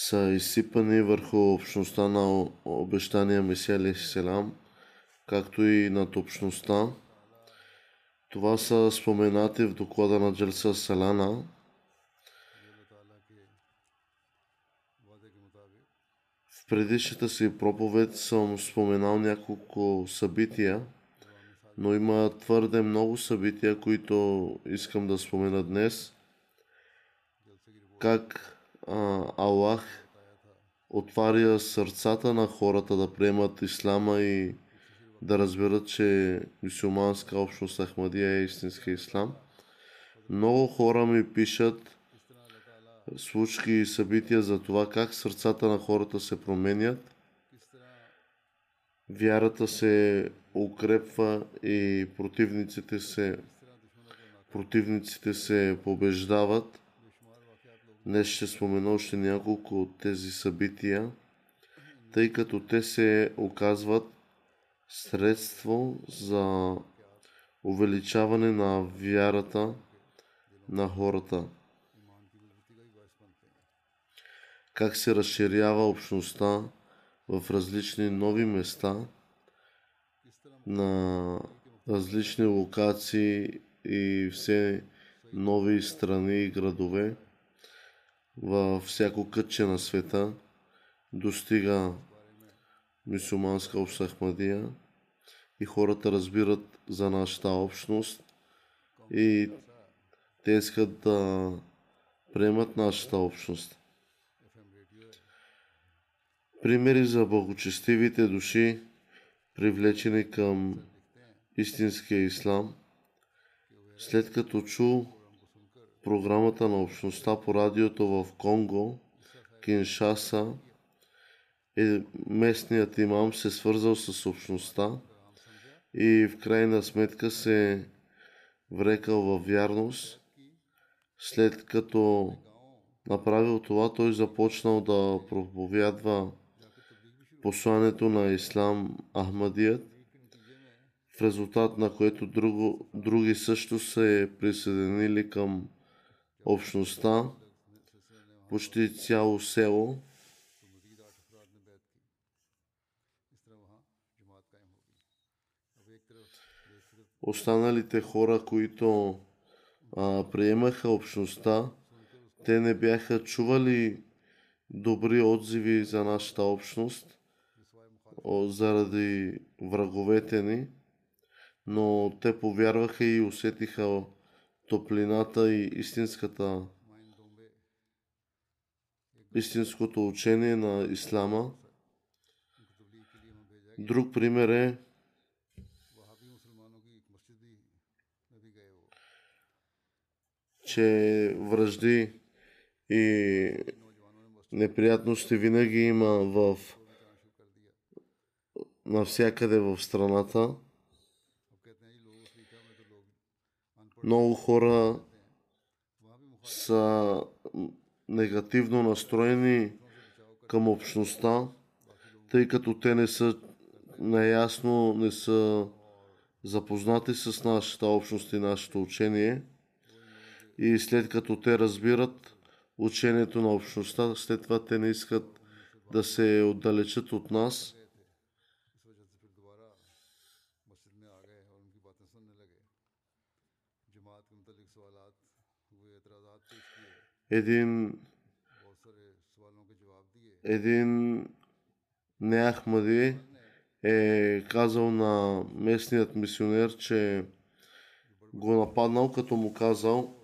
Са изсипани върху общността на обещания Месия Селам, както и над общността. Това са споменати в доклада на Джалса Салана. В предишната си проповед съм споменал няколко събития, но има твърде много събития, които искам да спомена днес. Как Аллах отваря сърцата на хората да приемат ислама и да разберат, че мусулманска общност Ахмадия е истински ислам. Много хора ми пишат случки и събития за това как сърцата на хората се променят, вярата се укрепва и противниците се, противниците се побеждават. Днес ще спомена още няколко от тези събития, тъй като те се оказват средство за увеличаване на вярата на хората. Как се разширява общността в различни нови места, на различни локации и все нови страни и градове във всяко кътче на света достига мусулманска общност Ахмадия и хората разбират за нашата общност и те искат да приемат нашата общност. Примери за благочестивите души, привлечени към истинския ислам, след като чу програмата на общността по радиото в Конго, Киншаса, е, местният имам се свързал с общността и в крайна сметка се врекал във вярност. След като направил това, той започнал да проповядва посланието на Ислам Ахмадият, в резултат на което друго, други също се присъединили към общността, почти цяло село. Останалите хора, които а, приемаха общността, те не бяха чували добри отзиви за нашата общност заради враговете ни, но те повярваха и усетиха топлината и истинската истинското учение на ислама. Друг пример е че връжди и неприятности винаги има в навсякъде в страната. Много хора са негативно настроени към общността, тъй като те не са наясно, не са запознати с нашата общност и нашето учение. И след като те разбират учението на общността, след това те не искат да се отдалечат от нас. един един неахмади е казал на местният мисионер, че го нападнал, като му казал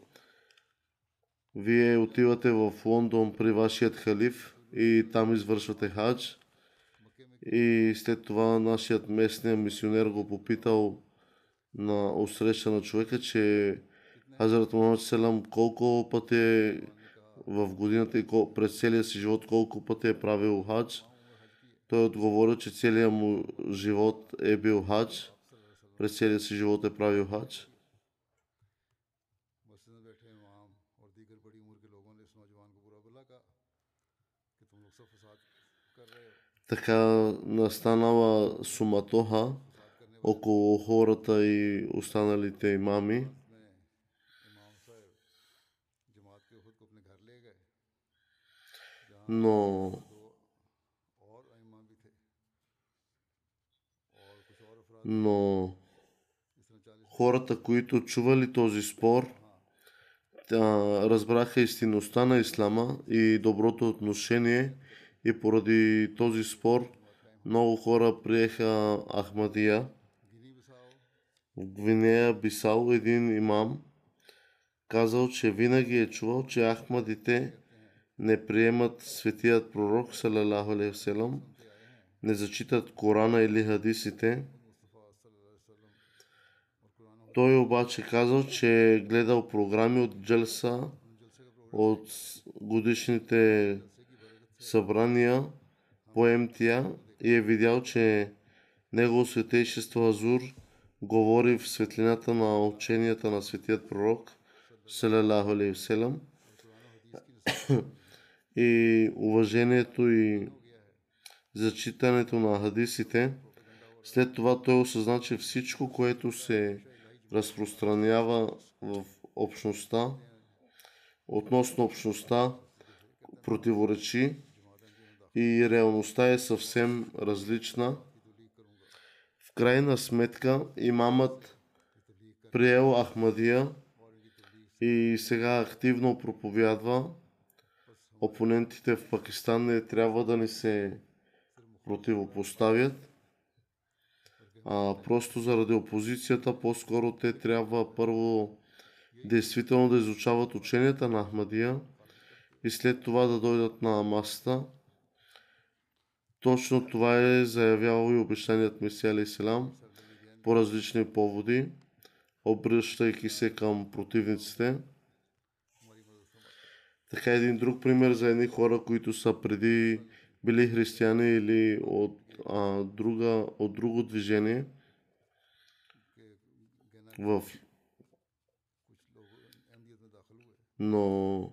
вие отивате в Лондон при вашият халиф и там извършвате хадж. И след това нашият местният мисионер го попитал на усреща на човека, че Хазрат Мухаммад колко пъти е в годината и през целия си живот колко пъти е правил хадж. Той отговори, че целият му живот е бил хадж. През целия си живот е правил хадж. Така настанала суматоха около хората и останалите имами. но но хората, които чували този спор, разбраха истинността на ислама и доброто отношение и поради този спор много хора приеха Ахмадия. В Гвинея Бисал един имам казал, че винаги е чувал, че Ахмадите не приемат светият пророк, салалаху вселам, не зачитат Корана или хадисите. Той обаче казал, че е гледал програми от Джелса, от годишните събрания по МТА и е видял, че Негово светейшество Азур говори в светлината на ученията на светият пророк, салалаху алейхи и уважението и зачитането на хадисите. След това той осъзна, че всичко, което се разпространява в общността, относно общността, противоречи и реалността е съвсем различна. В крайна сметка имамът приел Ахмадия и сега активно проповядва. Опонентите в Пакистан не трябва да ни се противопоставят, а просто заради опозицията, по-скоро те трябва първо действително да изучават ученията на Ахмадия и след това да дойдат на масата. Точно това е заявявал и обещаният Месия Алейхиселам по различни поводи, обръщайки се към противниците. Така един друг пример за едни хора, които са преди били християни или от, а, друга, от друго движение в но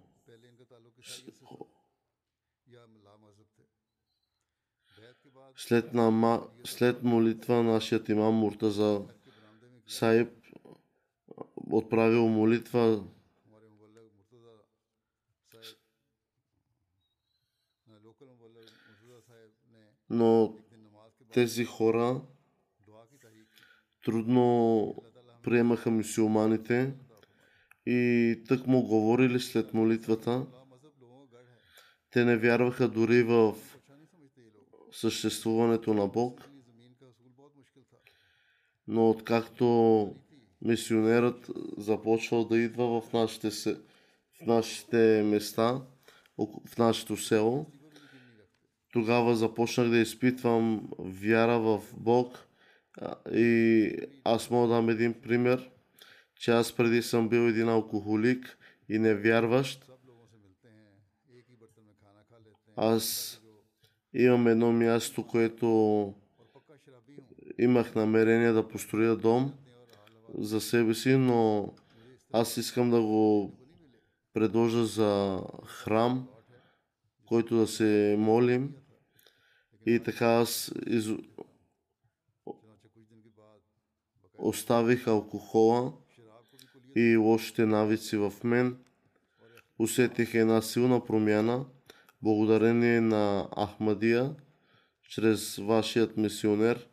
след, нама, след молитва нашият имам Муртаза Саиб отправил молитва но тези хора трудно приемаха мусулманите и тък му говорили след молитвата. Те не вярваха дори в съществуването на Бог. Но откакто мисионерът започвал да идва в нашите, в нашите места, в нашето село, тогава започнах да изпитвам вяра в Бог и аз мога да дам един пример, че аз преди съм бил един алкохолик и невярващ. Аз имам едно място, което имах намерение да построя дом за себе си, но аз искам да го предложа за храм, който да се молим и така аз из... оставих алкохола и лошите навици в мен. Усетих една силна промяна благодарение на Ахмадия чрез вашият мисионер.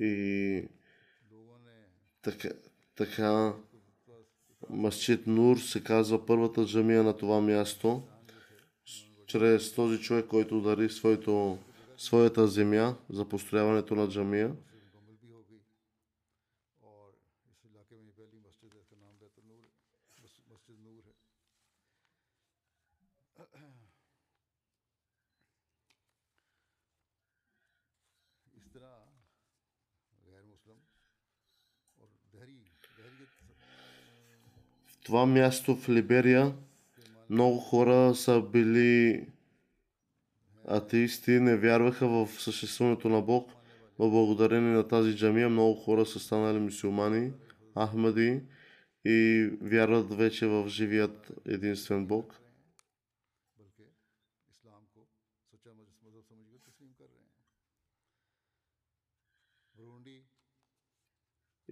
И така, така Масчит Нур се казва първата джамия на това място. Чрез този човек, който дари своето, своята земя за построяването на джамия. това място в Либерия много хора са били атеисти, не вярваха в съществуването на Бог, но благодарение на тази джамия много хора са станали мусулмани, ахмади и вярват вече в живият единствен Бог.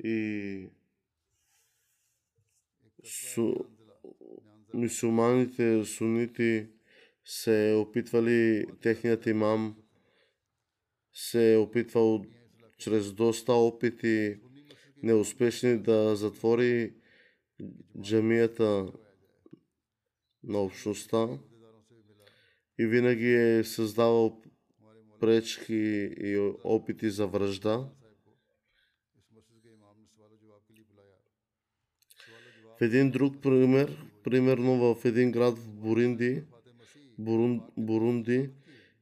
И су... мусулманите сунити се опитвали, техният имам се е опитвал чрез доста опити неуспешни да затвори джамията на общността и винаги е създавал пречки и опити за връжда. В един друг пример, примерно в един град в Буринди, Бурун, Бурунди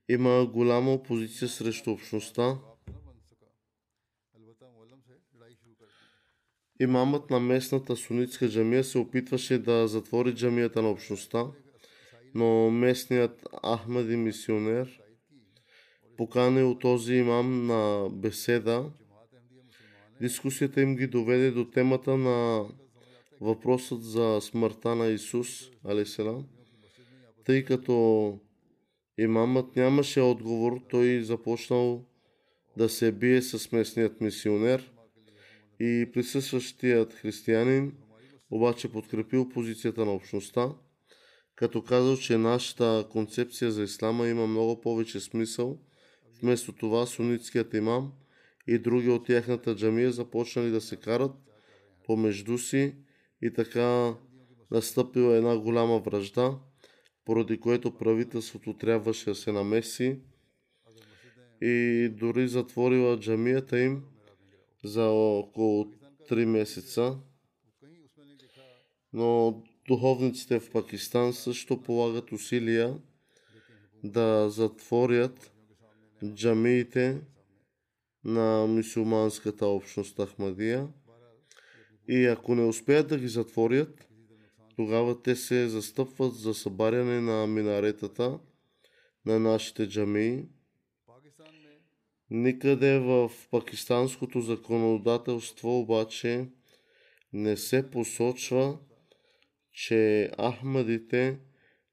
има голяма опозиция срещу общността. Имамът на местната сунитска джамия се опитваше да затвори джамията на общността, но местният Ахмади мисионер поканил този имам на беседа. Дискусията им ги доведе до темата на въпросът за смъртта на Исус, алейселам. Тъй като имамът нямаше отговор, той започнал да се бие с местният мисионер и присъстващият християнин обаче подкрепил позицията на общността, като казал, че нашата концепция за ислама има много повече смисъл. Вместо това сунитският имам и други от тяхната джамия започнали да се карат помежду си и така настъпила една голяма връжда, поради което правителството трябваше да се намеси и дори затворила джамията им за около 3 месеца. Но духовниците в Пакистан също полагат усилия да затворят джамиите на мусулманската общност Ахмадия – и ако не успеят да ги затворят, тогава те се застъпват за събаряне на минаретата на нашите джамии. Никъде в пакистанското законодателство обаче не се посочва, че ахмадите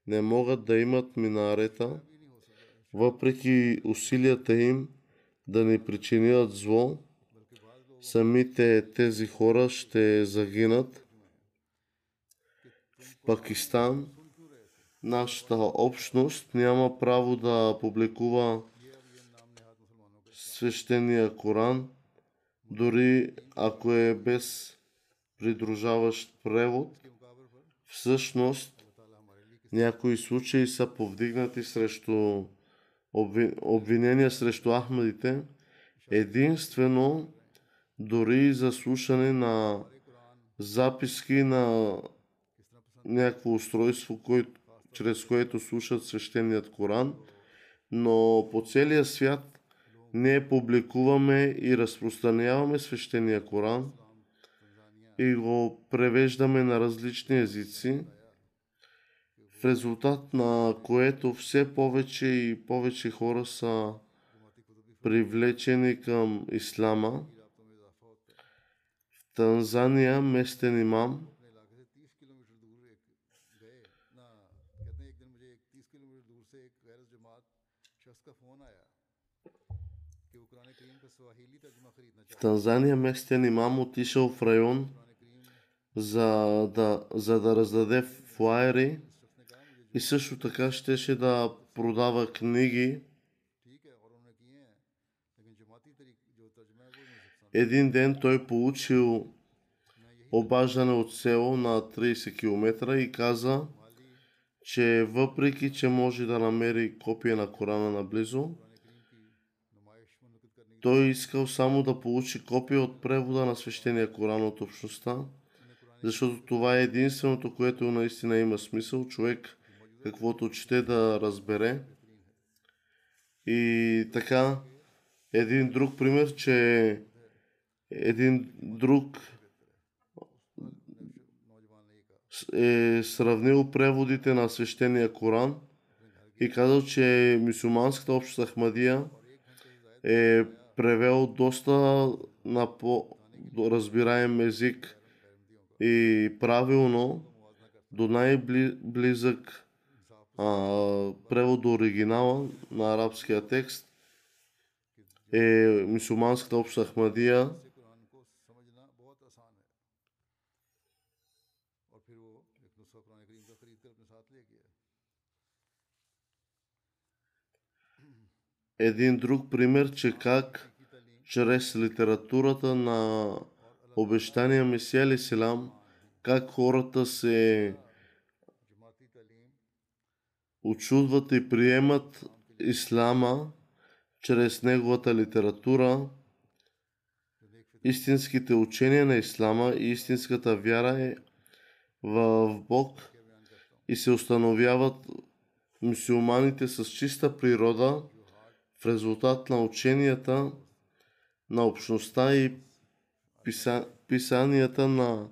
не могат да имат минарета, въпреки усилията им да не причинят зло самите тези хора ще загинат. В Пакистан нашата общност няма право да публикува свещения Коран, дори ако е без придружаващ превод. Всъщност, някои случаи са повдигнати срещу обви- обвинения срещу Ахмадите, единствено дори за слушане на записки на някакво устройство, кой, чрез което слушат свещеният Коран, но по целия свят ние публикуваме и разпространяваме свещения Коран и го превеждаме на различни езици, в резултат на което все повече и повече хора са привлечени към ислама. Танзания, местен имам, в Танзания местен имам отишъл в район, за да, за да раздаде флайери. И също така щеше да продава книги. Един ден той получил обаждане от село на 30 км и каза, че въпреки, че може да намери копия на Корана наблизо, той искал само да получи копия от превода на свещения Коран от общността, защото това е единственото, което наистина има смисъл. Човек каквото чете да разбере. И така, един друг пример, че един друг е сравнил преводите на свещения Коран и казал, че мусулманската общност Ахмадия е превел доста на по-разбираем език и правилно до най-близък превод до оригинала на арабския текст е мусулманската общност Ахмадия. един друг пример, че как чрез литературата на обещания Месия Лисилам, как хората се очудват и приемат Ислама чрез неговата литература, истинските учения на Ислама и истинската вяра е в Бог и се установяват мусулманите с чиста природа, в резултат на ученията на общността и писа, писанията на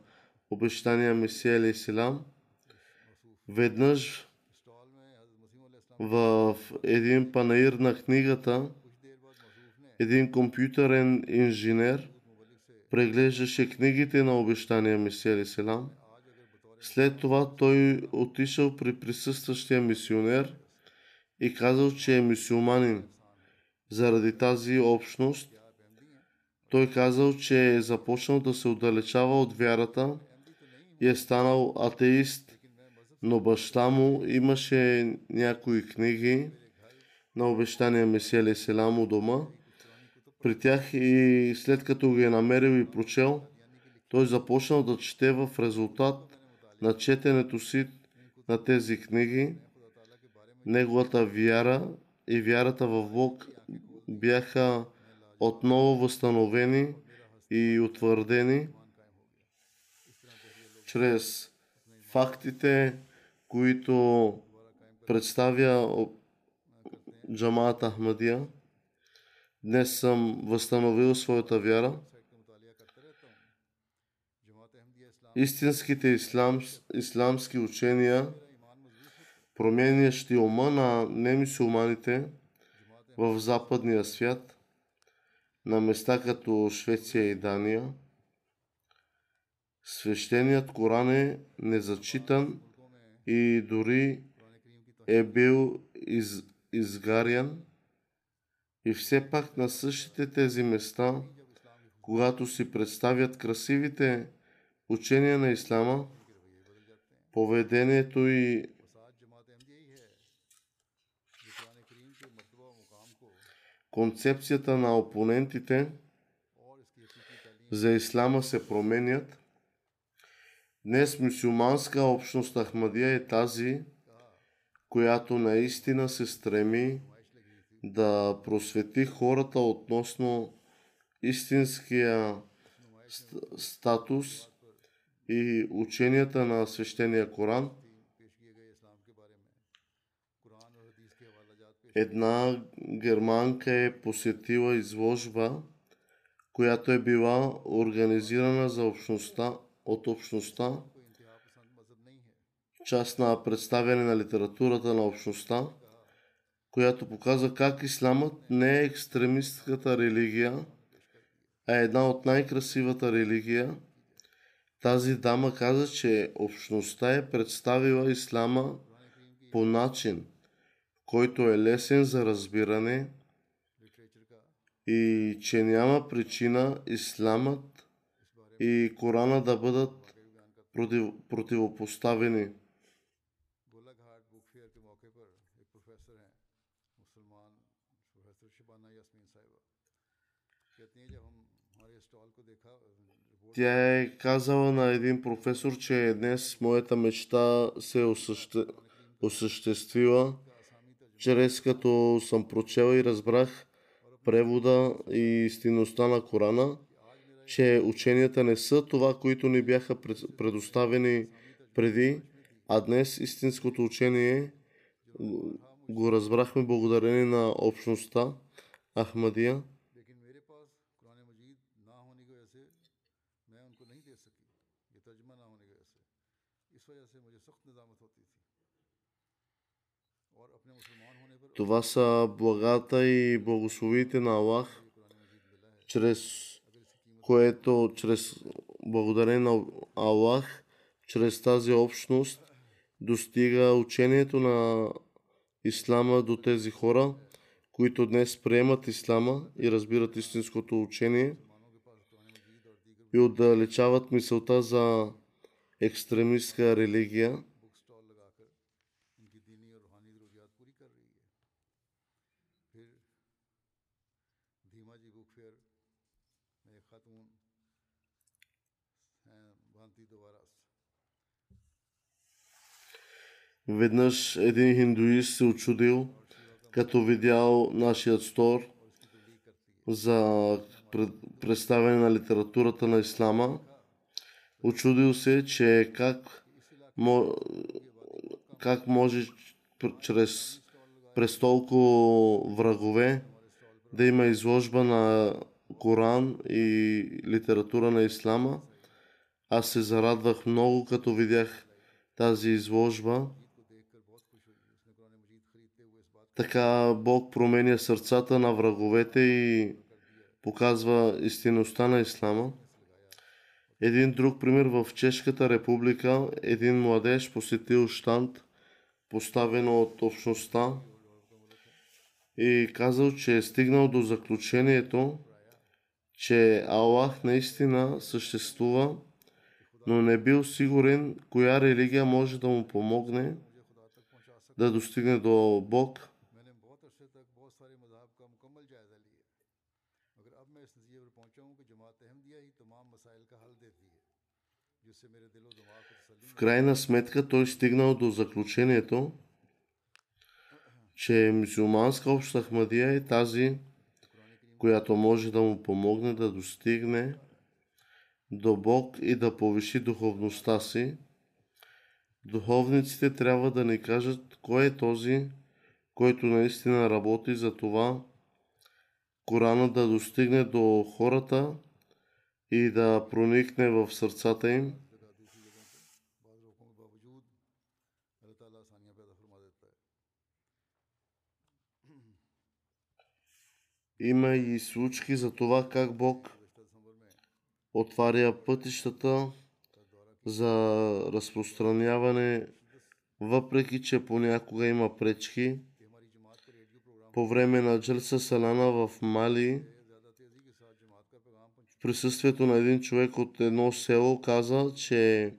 обещания Месия Селам, веднъж в един панаир на книгата един компютърен инженер преглеждаше книгите на обещания Месия Селам. След това той отишъл при присъстващия мисионер и казал, че е мисиоманин. Заради тази общност, той казал, че е започнал да се отдалечава от вярата и е станал атеист, но баща му имаше някои книги на обещания Месия Селам у дома. При тях и след като ги е намерил и прочел, той започнал да чете в резултат на четенето си на тези книги. Неговата вяра и вярата в Бог бяха отново възстановени и утвърдени чрез фактите, които представя Джамаат Ахмадия. Днес съм възстановил своята вяра. Истинските ислам, исламски учения, променящи ума на немисулманите, в западния свят, на места като Швеция и Дания. Свещеният Коран е незачитан и дори е бил из, изгарян. И все пак на същите тези места, когато си представят красивите учения на Ислама, поведението и концепцията на опонентите за ислама се променят. Днес мусулманска общност Ахмадия е тази, която наистина се стреми да просвети хората относно истинския статус и ученията на свещения Коран – една германка е посетила изложба, която е била организирана за общността, от общността, част на представяне на литературата на общността, която показа, как исламът не е екстремистката религия, а една от най-красивата религия. Тази дама каза, че общността е представила ислама по начин – който е лесен за разбиране и че няма причина Исламът и Корана да бъдат против, противопоставени. Тя е казала на един професор, че днес моята мечта се е осъще... осъществила чрез като съм прочела и разбрах превода и истинността на Корана, че ученията не са това, които ни бяха пред- предоставени преди, а днес истинското учение го разбрахме благодарение на общността Ахмадия. Това са благата и благословите на Аллах, чрез което, чрез благодарение на Аллах, чрез тази общност, достига учението на Ислама до тези хора, които днес приемат Ислама и разбират истинското учение и отдалечават мисълта за екстремистска религия. Веднъж един хиндуист се очудил, като видял нашият стор за пред- представяне на литературата на Ислама. Очудил се, че как, как може чрез през толкова врагове да има изложба на Коран и литература на Ислама. Аз се зарадвах много, като видях тази изложба. Така Бог променя сърцата на враговете и показва истинността на Ислама. Един друг пример в Чешката република, един младеж посетил штант, поставен от общността и казал, че е стигнал до заключението, че Аллах наистина съществува, но не бил сигурен коя религия може да му помогне да достигне до Бог. Крайна сметка той стигнал до заключението, че мусулманска обща Ахмадия е тази, която може да му помогне да достигне до Бог и да повиши духовността си. Духовниците трябва да ни кажат кой е този, който наистина работи за това Корана да достигне до хората и да проникне в сърцата им. Има и случки за това как Бог отваря пътищата за разпространяване, въпреки че понякога има пречки. По време на Джалса Салана в Мали, в присъствието на един човек от едно село каза, че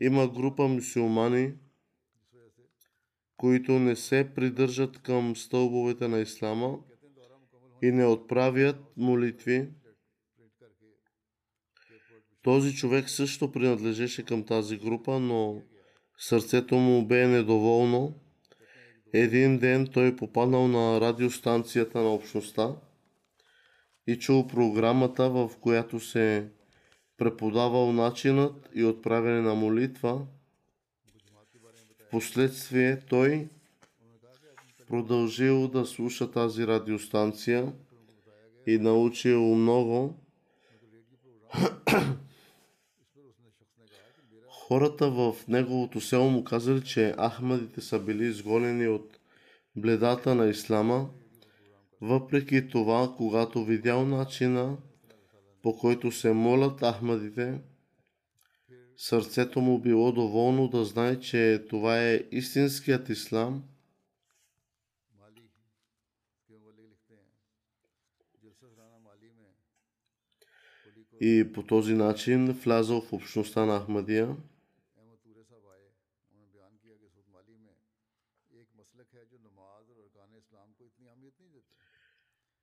има група мусулмани, които не се придържат към стълбовете на Ислама и не отправят молитви. Този човек също принадлежеше към тази група, но сърцето му бе недоволно. Един ден той попаднал на радиостанцията на общността и чул програмата, в която се преподавал начинът и отправяне на молитва. Впоследствие той продължил да слуша тази радиостанция и научил много. Хората в неговото село му казали, че Ахмадите са били изгонени от бледата на Ислама. Въпреки това, когато видял начина, по който се молят Ахмадите, Сърцето му било доволно да знае, че това е истинският ислам и по този начин влязъл в общността на Ахмадия.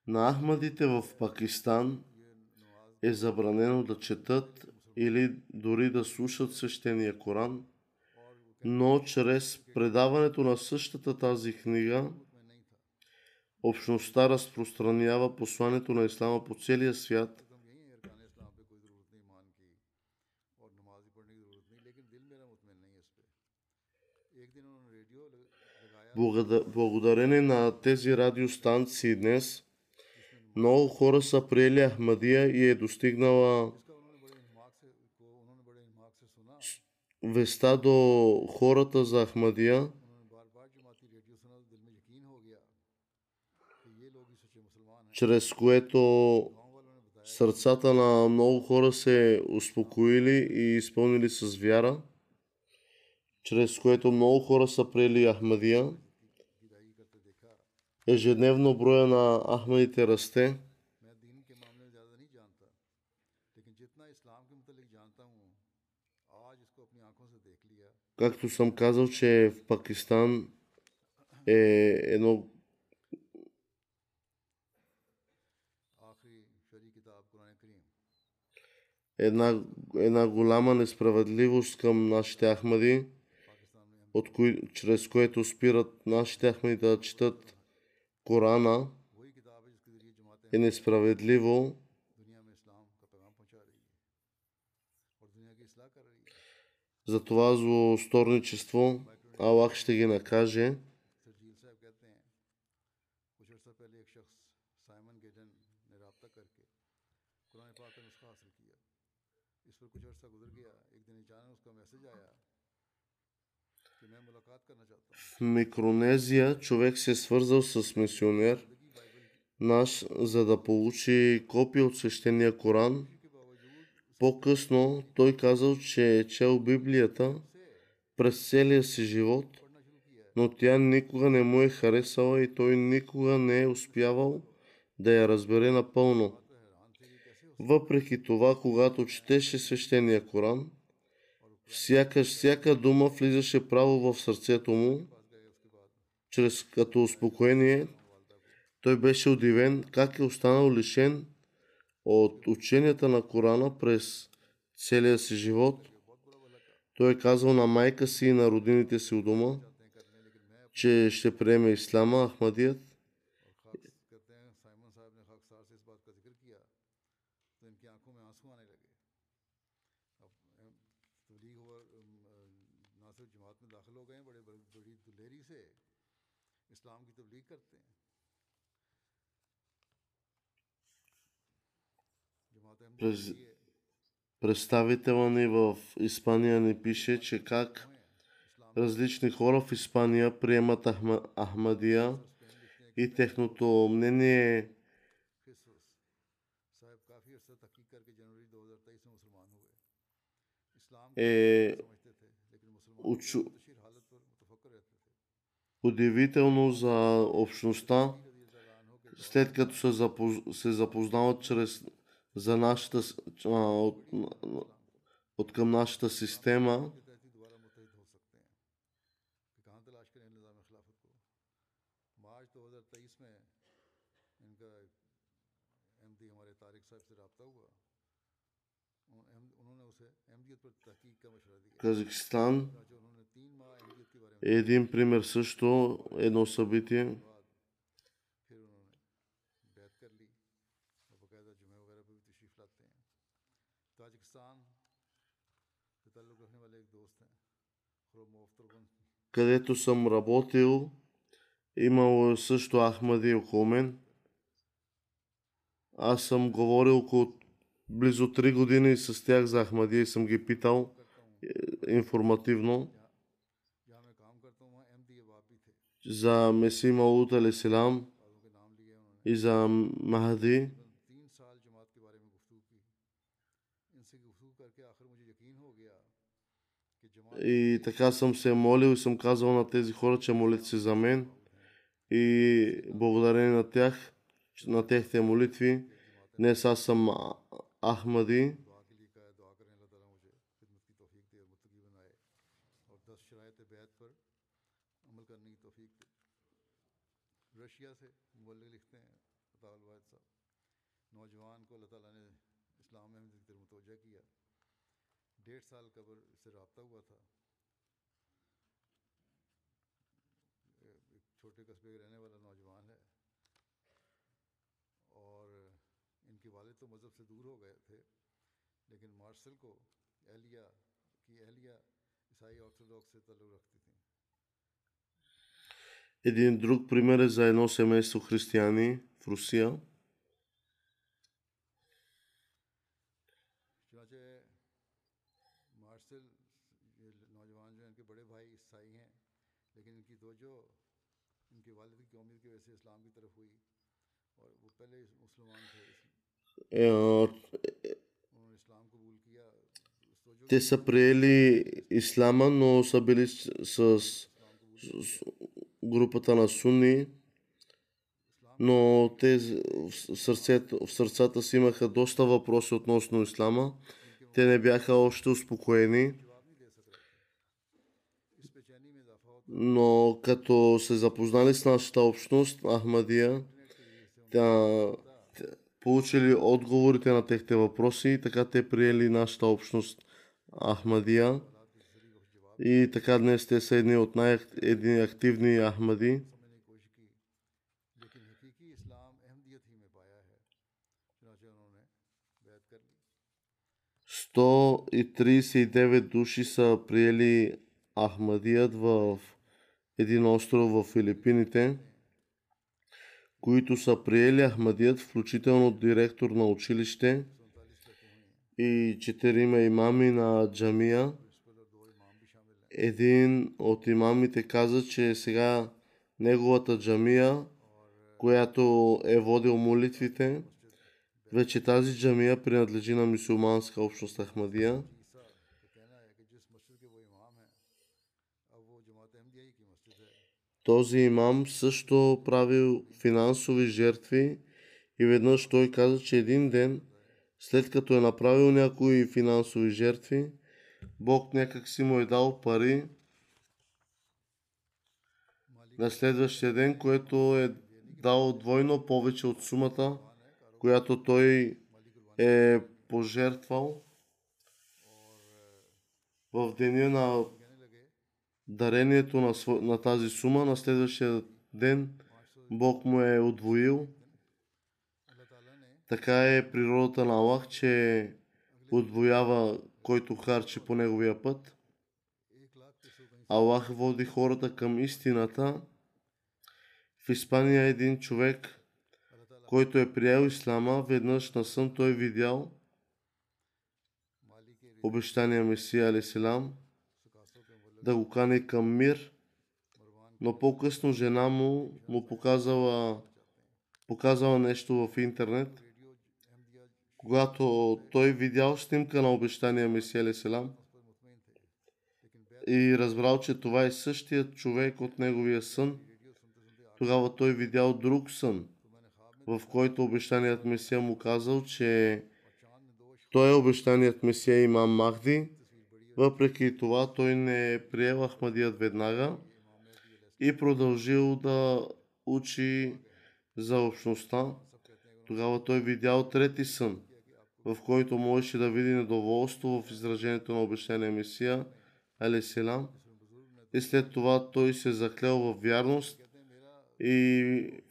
На Ахмадите в Пакистан е забранено да четат или дори да слушат свещения Коран, но чрез предаването на същата тази книга общността разпространява посланието на Ислама по целия свят – Благодарение на тези радиостанции днес много хора са приели Ахмадия и е достигнала веста до хората за Ахмадия. чрез което сърцата на много хора се успокоили и изпълнили с вяра, чрез което много хора са приели Ахмадия. Ежедневно броя на Ахмадите расте. Както съм казал, че в Пакистан е едно една, една голяма несправедливост към нашите ахмади, от кои, чрез което спират нашите ахмади да четат Корана е несправедливо за това злосторничество. Аллах ще ги накаже. В Микронезия човек се е свързал с мисионер наш, за да получи копия от свещения Коран. По-късно той казал, че е чел Библията през целия си живот, но тя никога не му е харесала и той никога не е успявал да я разбере напълно. Въпреки това, когато четеше свещения Коран, Сякаш всяка дума влизаше право в сърцето му, чрез като успокоение. Той беше удивен как е останал лишен от ученията на Корана през целия си живот. Той е казал на майка си и на родините си у дома, че ще приеме ислама Ахмадият. دیگر نہ صرف جماعت میں داخل ہو گئے ہیں بڑے بڑی دلیری سے اسلام کی تبلیغ کرتے ہیں През... Представителя ни в Испания ни пише, че как различни хора в Испания приемат Ахмадия и техното мнение е Е, учу... удивително за общността, след като се, запоз... се запознават чрез за нашата, а, от, от към нашата система, Казахстан е един пример също, едно събитие. където съм работил, имало също Ахмади около мен. Аз съм говорил около близо 3 години с тях за Ахмадия и съм ги питал е, информативно за Меси Маут Алеселам и за Махди. И така съм се молил и съм казал на тези хора, че молят се за мен. И благодарение на тях, на техните молитви, днес аз съм احمدی۔ نوجوان کو اللہ تعالیٰ نے اسلام احمد کی طرف متوجہ کیا، ڈیڑھ سال قبل سے رابطہ ہوا تھا۔ दूर हो गए थे लेकिन मार्शल को एहलिया की एहलिया ईसाई ऑर्थोडॉक्स से ताल्लुक़ रखती थी Един друг пример е за едно семейство християни в Русия. चुनाचे मार्शल ये नौजवान जो हैं इनके बड़े भाई ईसाई हैं लेकिन इनकी तवज्जो इनके वालिद की कौमियत की वजह से इस्लाम की तरफ हुई और वो पहले मुसलमान थे Е, е, те са приели Ислама, но са били с, групата на суни, но те в, сърцето, в сърцата си имаха доста въпроси относно Ислама. Те не бяха още успокоени. Но като се запознали с нашата общност, Ахмадия, тя получили отговорите на техните въпроси така те приели нашата общност Ахмадия. И така днес те са едни от най-активни Ахмади. Сто и души са приели Ахмадият в един остров в Филипините които са приели Ахмадият, включително директор на училище и четирима имами на джамия. Един от имамите каза, че сега неговата джамия, която е водил молитвите, вече тази джамия принадлежи на мусулманска общност Ахмадия. Този имам също правил финансови жертви и веднъж той каза, че един ден, след като е направил някои финансови жертви, Бог някак си му е дал пари на следващия ден, което е дал двойно повече от сумата, която той е пожертвал в деня на дарението на, св... на тази сума на следващия ден Бог му е отвоил. Така е природата на Аллах, че отвоява който харчи по неговия път. Аллах води хората към истината. В Испания един човек, който е приял ислама, веднъж на сън той видял обещания Месия Алисилам – да го кане към мир, но по-късно жена му му показала, показала нещо в интернет. Когато той видял снимка на обещания Месия Селам и разбрал, че това е същият човек от неговия сън, тогава той видял друг сън, в който обещаният Месия му казал, че той е обещаният Месия имам Махди – въпреки това той не приел Ахмадият веднага и продължил да учи за общността. Тогава той видял трети сън, в който можеше да види недоволство в изражението на обещания Месия, Алесилам. И след това той се заклел в вярност и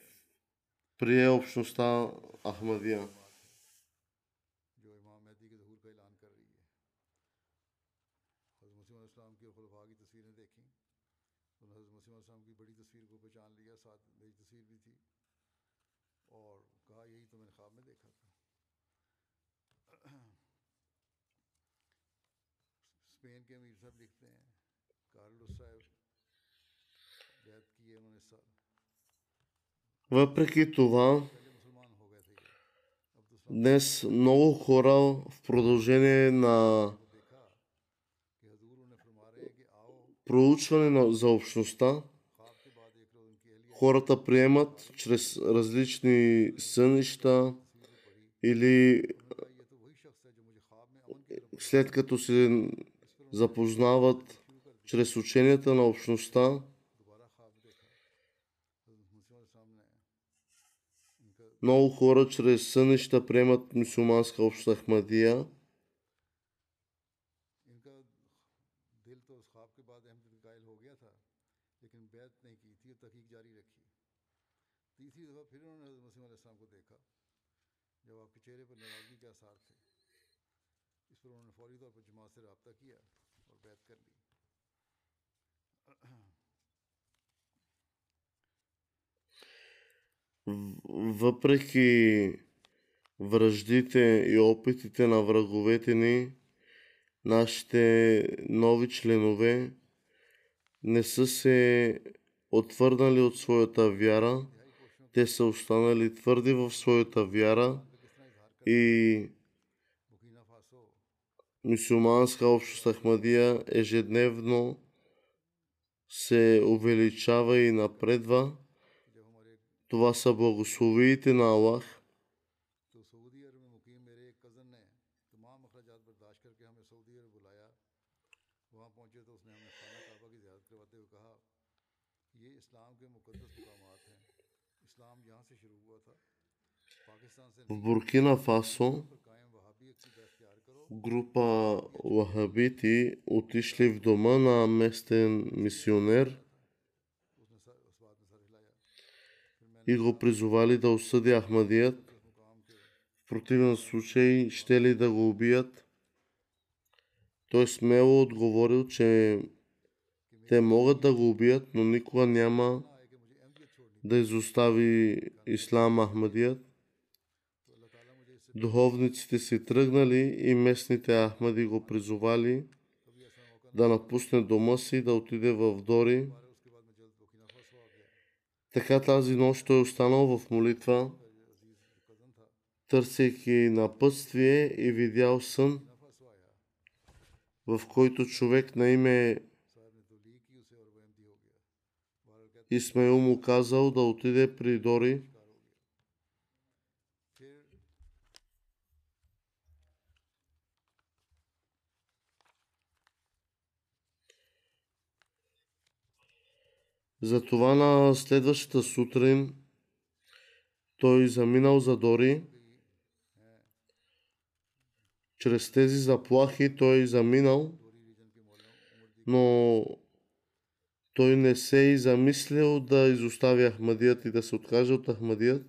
прие общността Ахмадия. Въпреки това, днес много хора в продължение на проучване за общността, хората приемат чрез различни сънища или след като се запознават чрез ученията на общността Много хора чрез сънища приемат мусулманска обща Хмадия. چہرے پر ناراضگی کے آثار تھے اس پر انہوں نے فوری طور پر جماعت سے رابطہ کیا रखी तीसरी दफ़ा फिर उन्होंने हज़रत मसीह अलैहिस्सलाम को देखा जब आपके चेहरे पर नाराज़गी के आसार थे इस पर उन्होंने फौरी तौर पर जमात से रबता किया और बैत कर ली Въпреки връждите и опитите на враговете ни, нашите нови членове не са се отвърнали от своята вяра. Те са останали твърди в своята вяра и बुकीना फासो Мусулманска общност Ахмадия ежедневно се увеличава и напредва. Това са благословиите на Аллах. В Буркина Фасо група лахабити отишли в дома на местен мисионер и го призовали да осъди Ахмадият. В противен случай ще ли да го убият? Той смело отговорил, че те могат да го убият, но никога няма да изостави Ислам Ахмадият. Духовниците си тръгнали и местните Ахмади го призовали да напусне дома си, да отиде в Дори. Така тази нощ той е останал в молитва, търсейки напътствие и видял сън, в който човек на име Исмаил му казал да отиде при Дори Затова на следващата сутрин той заминал за Дори. Чрез тези заплахи той заминал, но той не се е и замислил да изостави Ахмадият и да се откаже от Ахмадият.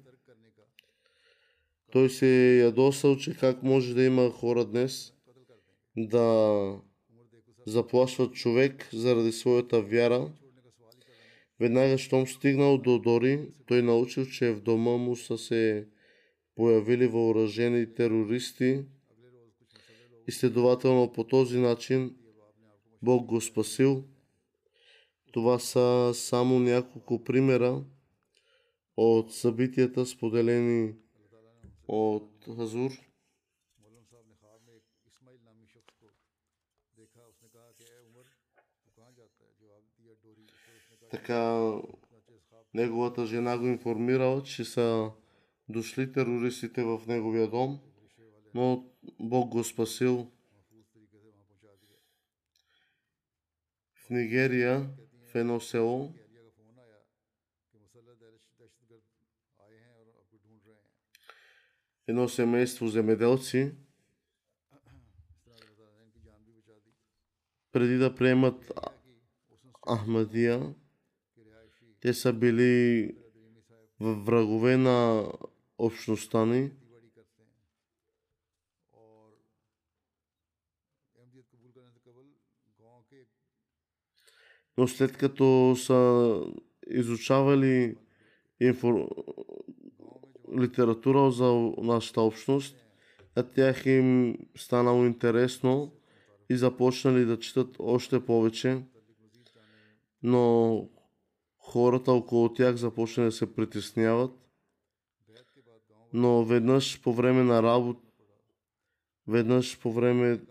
Той се е ядосал, че как може да има хора днес да заплашват човек заради своята вяра. Веднага, щом стигнал до Дори, той научил, че в дома му са се появили въоръжени терористи и следователно по този начин Бог го спасил. Това са само няколко примера от събитията, споделени от Хазур. така неговата жена го информирала, че са дошли терористите в неговия дом, но Бог го спасил. В Нигерия, в едно село, едно семейство земеделци, преди да приемат Ахмадия, те са били врагове на общността ни. Но след като са изучавали инфор... литература за нашата общност, на тях им станало интересно и започнали да четат още повече. Но хората около тях започна да се притесняват, но веднъж по време на работа, веднъж по време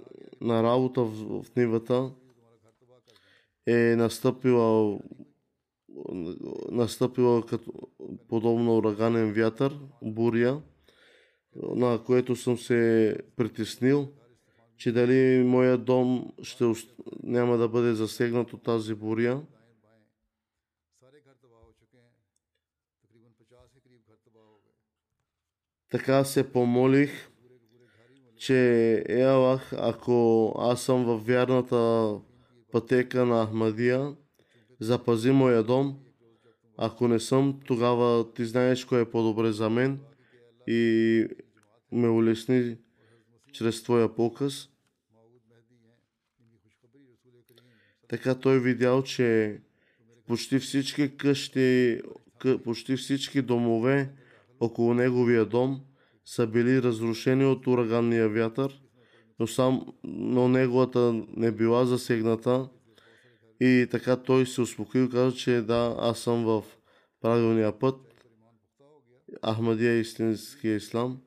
на работа в, нивата е настъпила настъпила като подобно ураганен вятър, буря, на което съм се притеснил, че дали моя дом ще, няма да бъде засегнат от тази буря. Така се помолих, че е Аллах, ако аз съм в вярната пътека на Ахмадия, запази моя дом. Ако не съм, тогава ти знаеш кое е по-добре за мен и ме улесни чрез твоя показ. Така той видял, че почти всички къщи, почти всички домове около неговия дом са били разрушени от ураганния вятър, но, сам, но неговата не била засегната. И така той се успокои и каза, че да, аз съм в правилния път. Ахмадия е истинския ислам.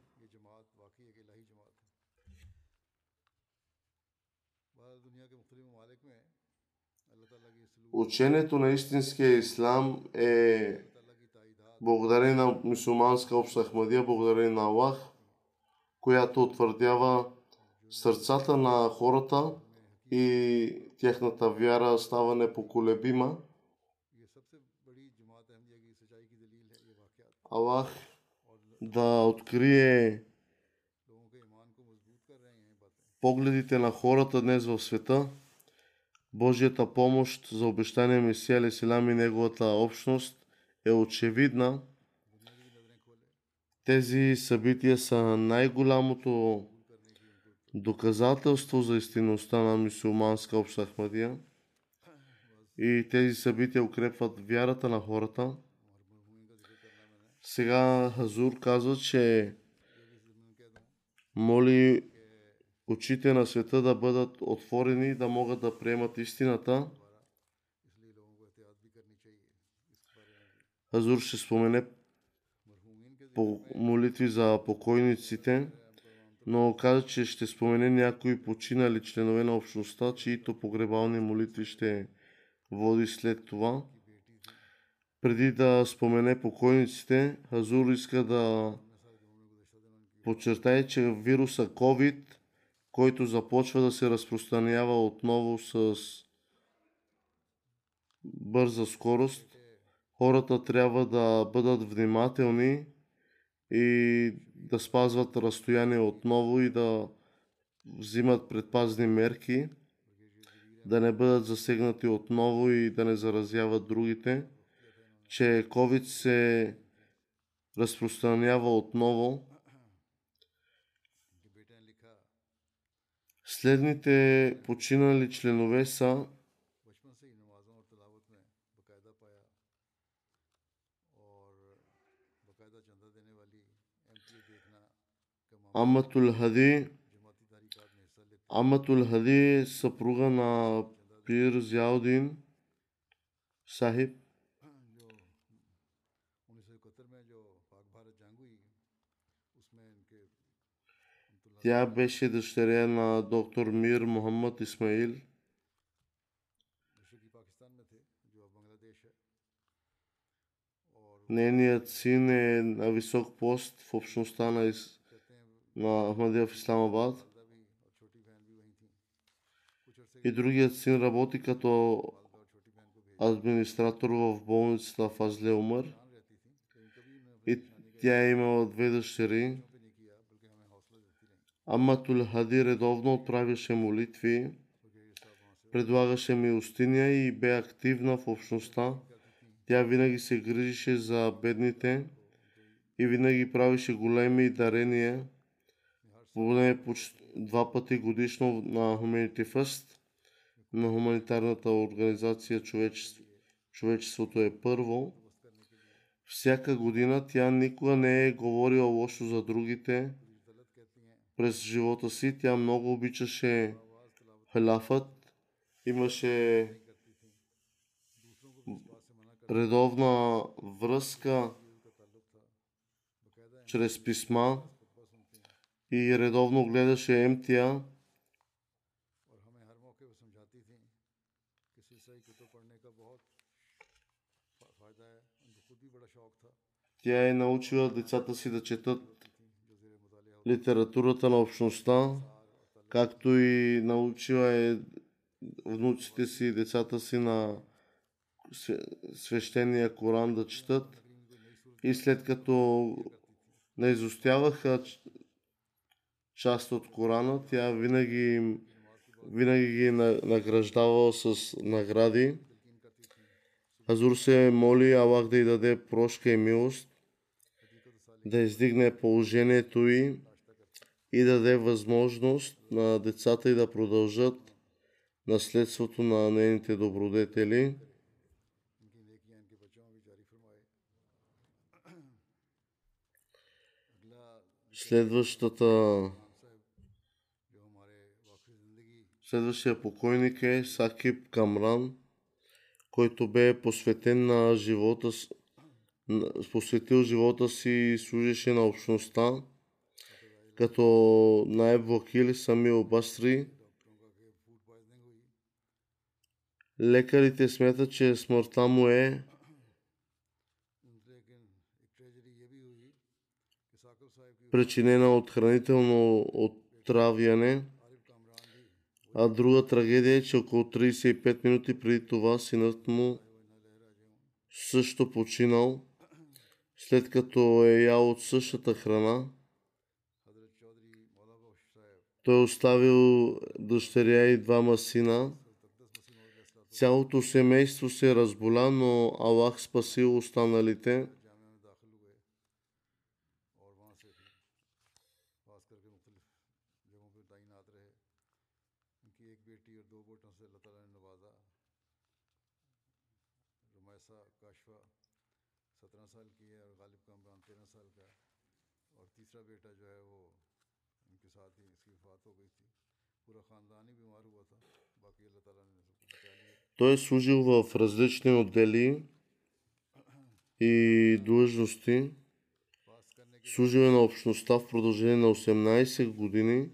Учението на истинския ислам е благодарение на мусулманска обща Ахмадия, благодарение на Аллах, която утвърдява сърцата на хората и тяхната вяра става непоколебима. Аллах да открие погледите на хората днес в света, Божията помощ за обещание Месия Лесилам и неговата общност е очевидна. Тези събития са най-голямото доказателство за истинността на мусулманска обща Ахмадия. И тези събития укрепват вярата на хората. Сега Хазур казва, че моли очите на света да бъдат отворени, да могат да приемат истината. Хазур ще спомене по молитви за покойниците, но каза, че ще спомене някои починали членове на общността, чието погребални молитви ще води след това. Преди да спомене покойниците, Хазур иска да подчертае, че вируса COVID – който започва да се разпространява отново с бърза скорост. Хората трябва да бъдат внимателни и да спазват разстояние отново и да взимат предпазни мерки, да не бъдат засегнати отново и да не заразяват другите, че COVID се разпространява отново. Следните починали членове са Аматул Хади Аматул Хади съпруга на Пир Зяудин Сахиб Тя беше дъщеря на доктор Мир Мухаммад Исмаил. Нейният син е на висок пост в общността на, Ис... на Ахмадия в Исламабад. И другият син работи като администратор в болницата в Азле Умър. И тя е имала две дъщери. Аматул Хади редовно отправяше молитви, предлагаше милостиня и бе активна в общността. Тя винаги се грижише за бедните и винаги правише големи дарения, поне два пъти годишно на Humanity First, на хуманитарната организация Човечество. Човечеството е първо. Всяка година тя никога не е говорила лошо за другите, през живота си. Тя много обичаше халафът. Имаше редовна връзка чрез писма и редовно гледаше Емтия. Тя е научила децата си да четат литературата на общността, както и научила е внуците си, децата си на свещения Коран да четат. И след като не изостяваха част от Корана, тя винаги, винаги ги на- награждавала с награди. Азур се моли Аллах да й даде прошка и милост, да издигне положението й и да даде възможност на децата й да продължат наследството на нейните добродетели. Следващата Следващия покойник е Сакип Камран, който бе посветен на живота, посветил живота си и служеше на общността, като Наеб Вакил Самил Басри. Лекарите смятат, че смъртта му е причинена от хранително отравяне, а друга трагедия е, че около 35 минути преди това синът му също починал, след като е ял от същата храна. Той е оставил дъщеря и двама сина. Цялото семейство се разболя, но Аллах спасил останалите – Той е служил в различни отдели и длъжности. Служил е на общността в продължение на 18 години,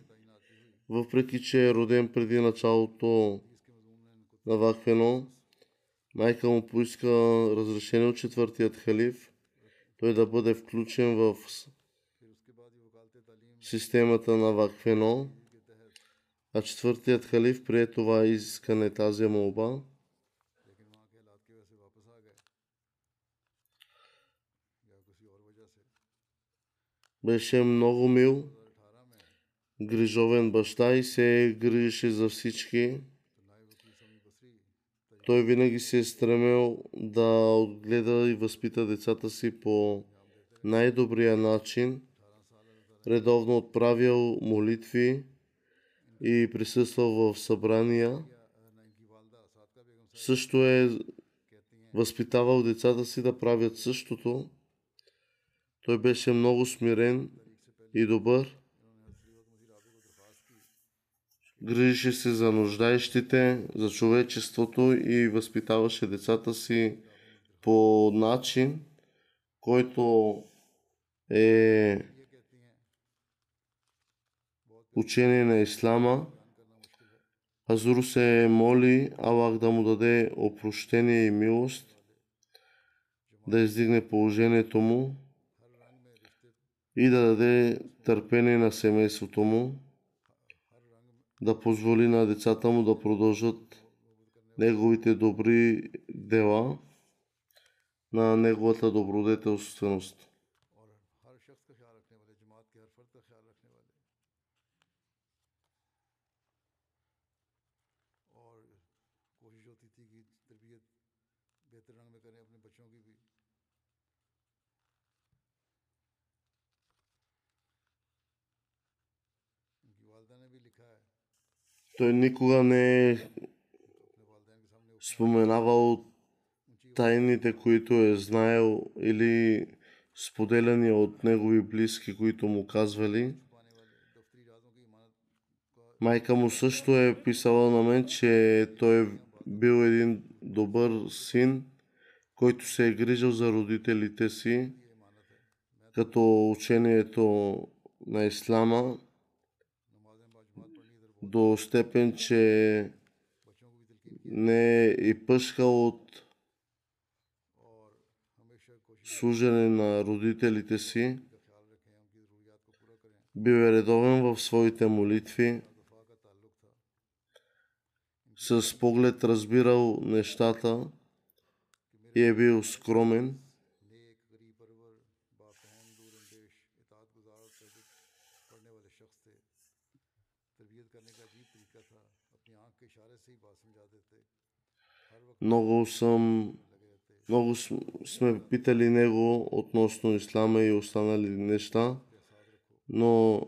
въпреки че е роден преди началото на Вахвено, Майка му поиска разрешение от четвъртият халиф той да бъде включен в системата на Вакфено. А четвъртият халиф прие това искане тази молба. Беше много мил, грижовен баща и се грижеше за всички. Той винаги се е стремил да отгледа и възпита децата си по най-добрия начин, редовно отправял молитви и присъствал в събрания. Също е възпитавал децата си да правят същото. Той беше много смирен и добър грижеше се за нуждаещите, за човечеството и възпитаваше децата си по начин, който е учение на Ислама. Азур се моли Аллах да му даде опрощение и милост, да издигне положението му и да даде търпение на семейството му да позволи на децата му да продължат неговите добри дела на неговата добродетелственост. Той никога не е споменавал тайните, които е знаел или споделяни от негови близки, които му казвали. Майка му също е писала на мен, че той е бил един добър син, който се е грижал за родителите си, като учението на Ислама до степен, че не е и пъшкал от служене на родителите си, бил е редовен в своите молитви, с поглед разбирал нещата и е бил скромен – Много съм много сме питали него относно ислама и останали неща, но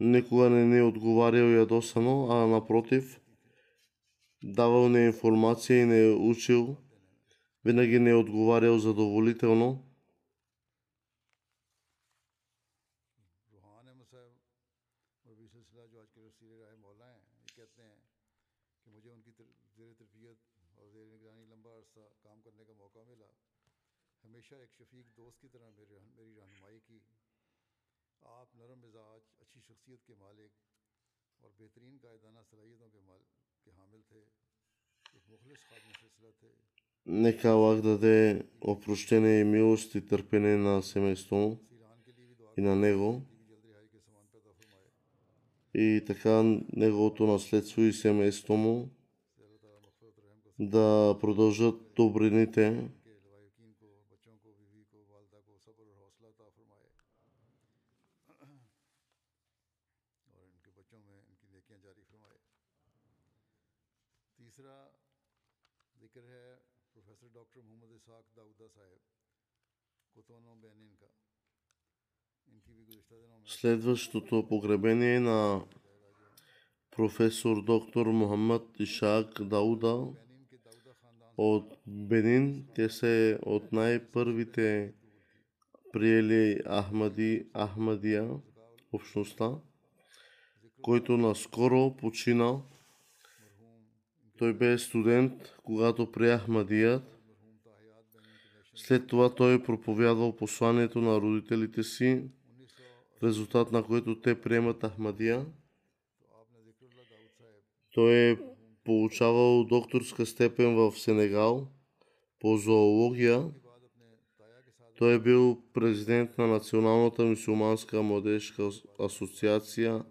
никога не ни е отговарял ядосано, а напротив, давал ни информация и не е учил, винаги не е отговарял задоволително. Нека Аллах даде опрощение и милост и търпение на семейството му и на него. И така неговото наследство и семейството му да продължат добрините Следващото погребение на професор доктор Мохаммад Ишак Дауда от Бенин. Те са от най-първите приели Ахмади, Ахмадия общността, който наскоро почина. Той бе студент, когато при Ахмадият. След това той е проповядвал посланието на родителите си в резултат на което те приемат Ахмадия. Той е получавал докторска степен в Сенегал по зоология. Той е бил президент на Националната мусулманска младежка асоциация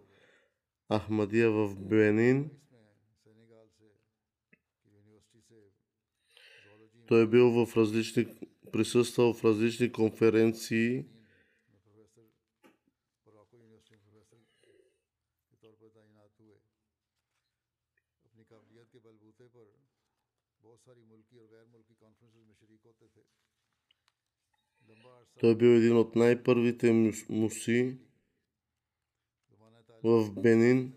Ахмадия в Бенин. Той е бил в различни, присъствал в различни конференции Той бил един от най-първите муси в Бенин.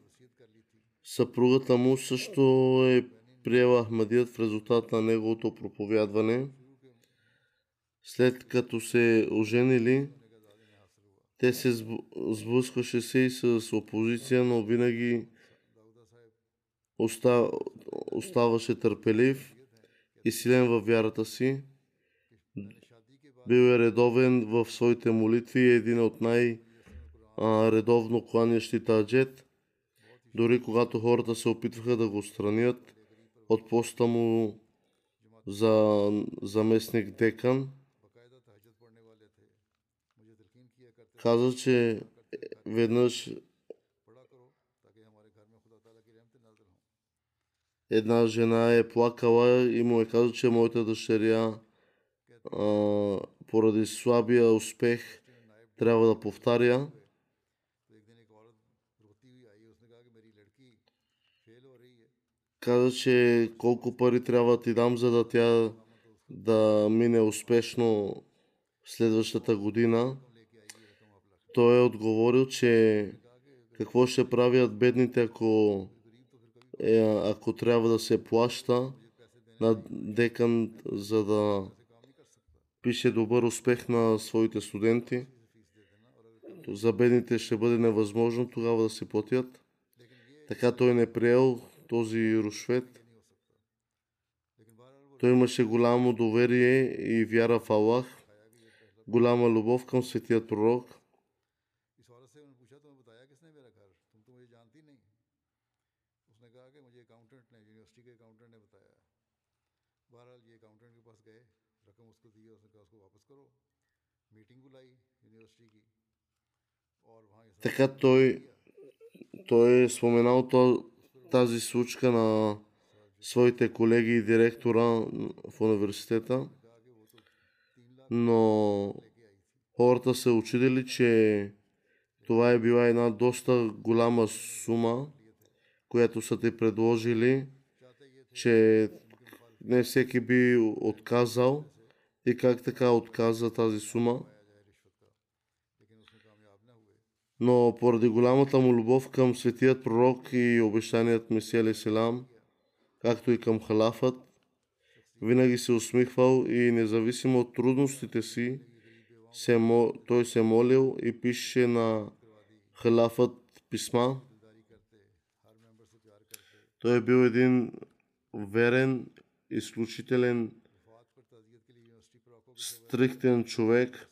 Съпругата му също е приела Ахмадият в резултат на неговото проповядване. След като се оженили, те се сблъскваше се и с опозиция, но винаги остав... оставаше търпелив и силен във вярата си. Бил е редовен в своите молитви и е един от най-редовно кланящи таджет. Дори когато хората се опитваха да го странят от поста му за заместник декан, каза, че веднъж една жена е плакала и му е казал, че моята дъщеря поради слабия успех, трябва да повтаря, каза, че колко пари трябва ти дам, за да тя да мине успешно следващата година. Той е отговорил, че какво ще правят бедните, ако, е, ако трябва да се плаща на декан, за да пише добър успех на своите студенти. За бедните ще бъде невъзможно тогава да се платят. Така той не е приел този рушвет. Той имаше голямо доверие и вяра в Аллах, голяма любов към светият пророк – Така той, той е споменал тази случка на своите колеги и директора в университета, но хората се очудили, че това е била една доста голяма сума, която са те предложили, че не всеки би отказал и как така отказа тази сума но поради голямата му любов към светият пророк и обещаният Месия Селам, както и към халафът, винаги се е усмихвал и независимо от трудностите си, се, той се е молил и пише на халафът писма. Той е бил един верен, изключителен, стриктен човек –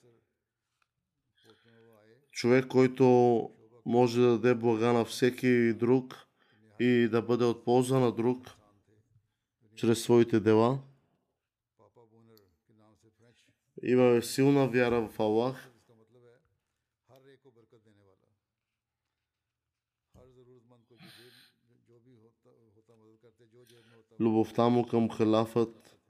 човек, който може да даде блага на всеки друг и да бъде от полза на друг чрез своите дела. Имаме силна вяра в Аллах. Любовта му към халафът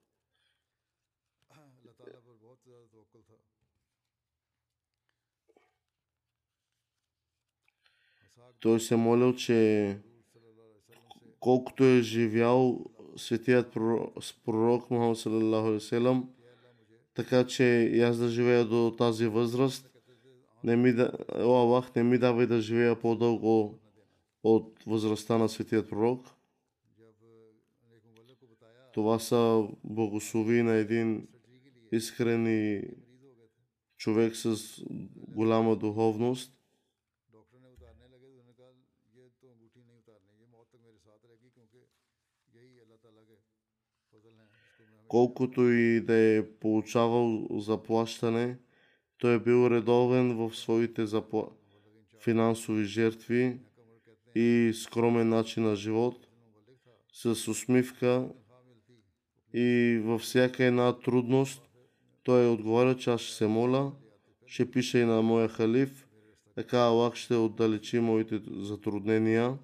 Той се е молил, че колкото е живял светият пророк Мухаммад така че аз да живея до тази възраст, не ми да, о Аллах, не ми давай да живея по-дълго от възрастта на светият пророк. Това са благослови на един искрен човек с голяма духовност. колкото и да е получавал заплащане, той е бил редовен в своите запла... финансови жертви и скромен начин на живот, с усмивка и във всяка една трудност той е отговаря, че аз ще се моля, ще пише и на моя халиф, така Аллах ще отдалечи моите затруднения.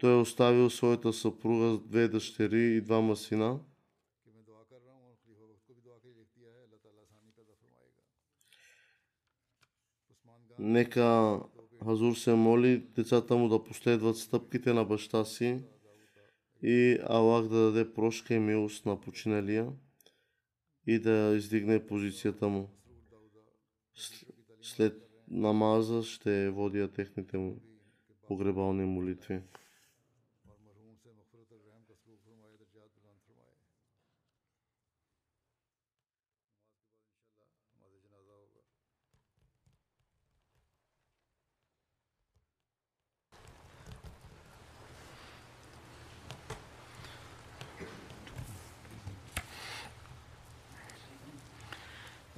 Той е оставил своята съпруга с две дъщери и двама сина – Нека Хазур се моли децата му да последват стъпките на баща си и Аллах да даде прошка и милост на починалия и да издигне позицията му. След намаза ще водя техните му погребални молитви.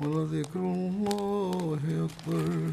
ولذكر الله أكبر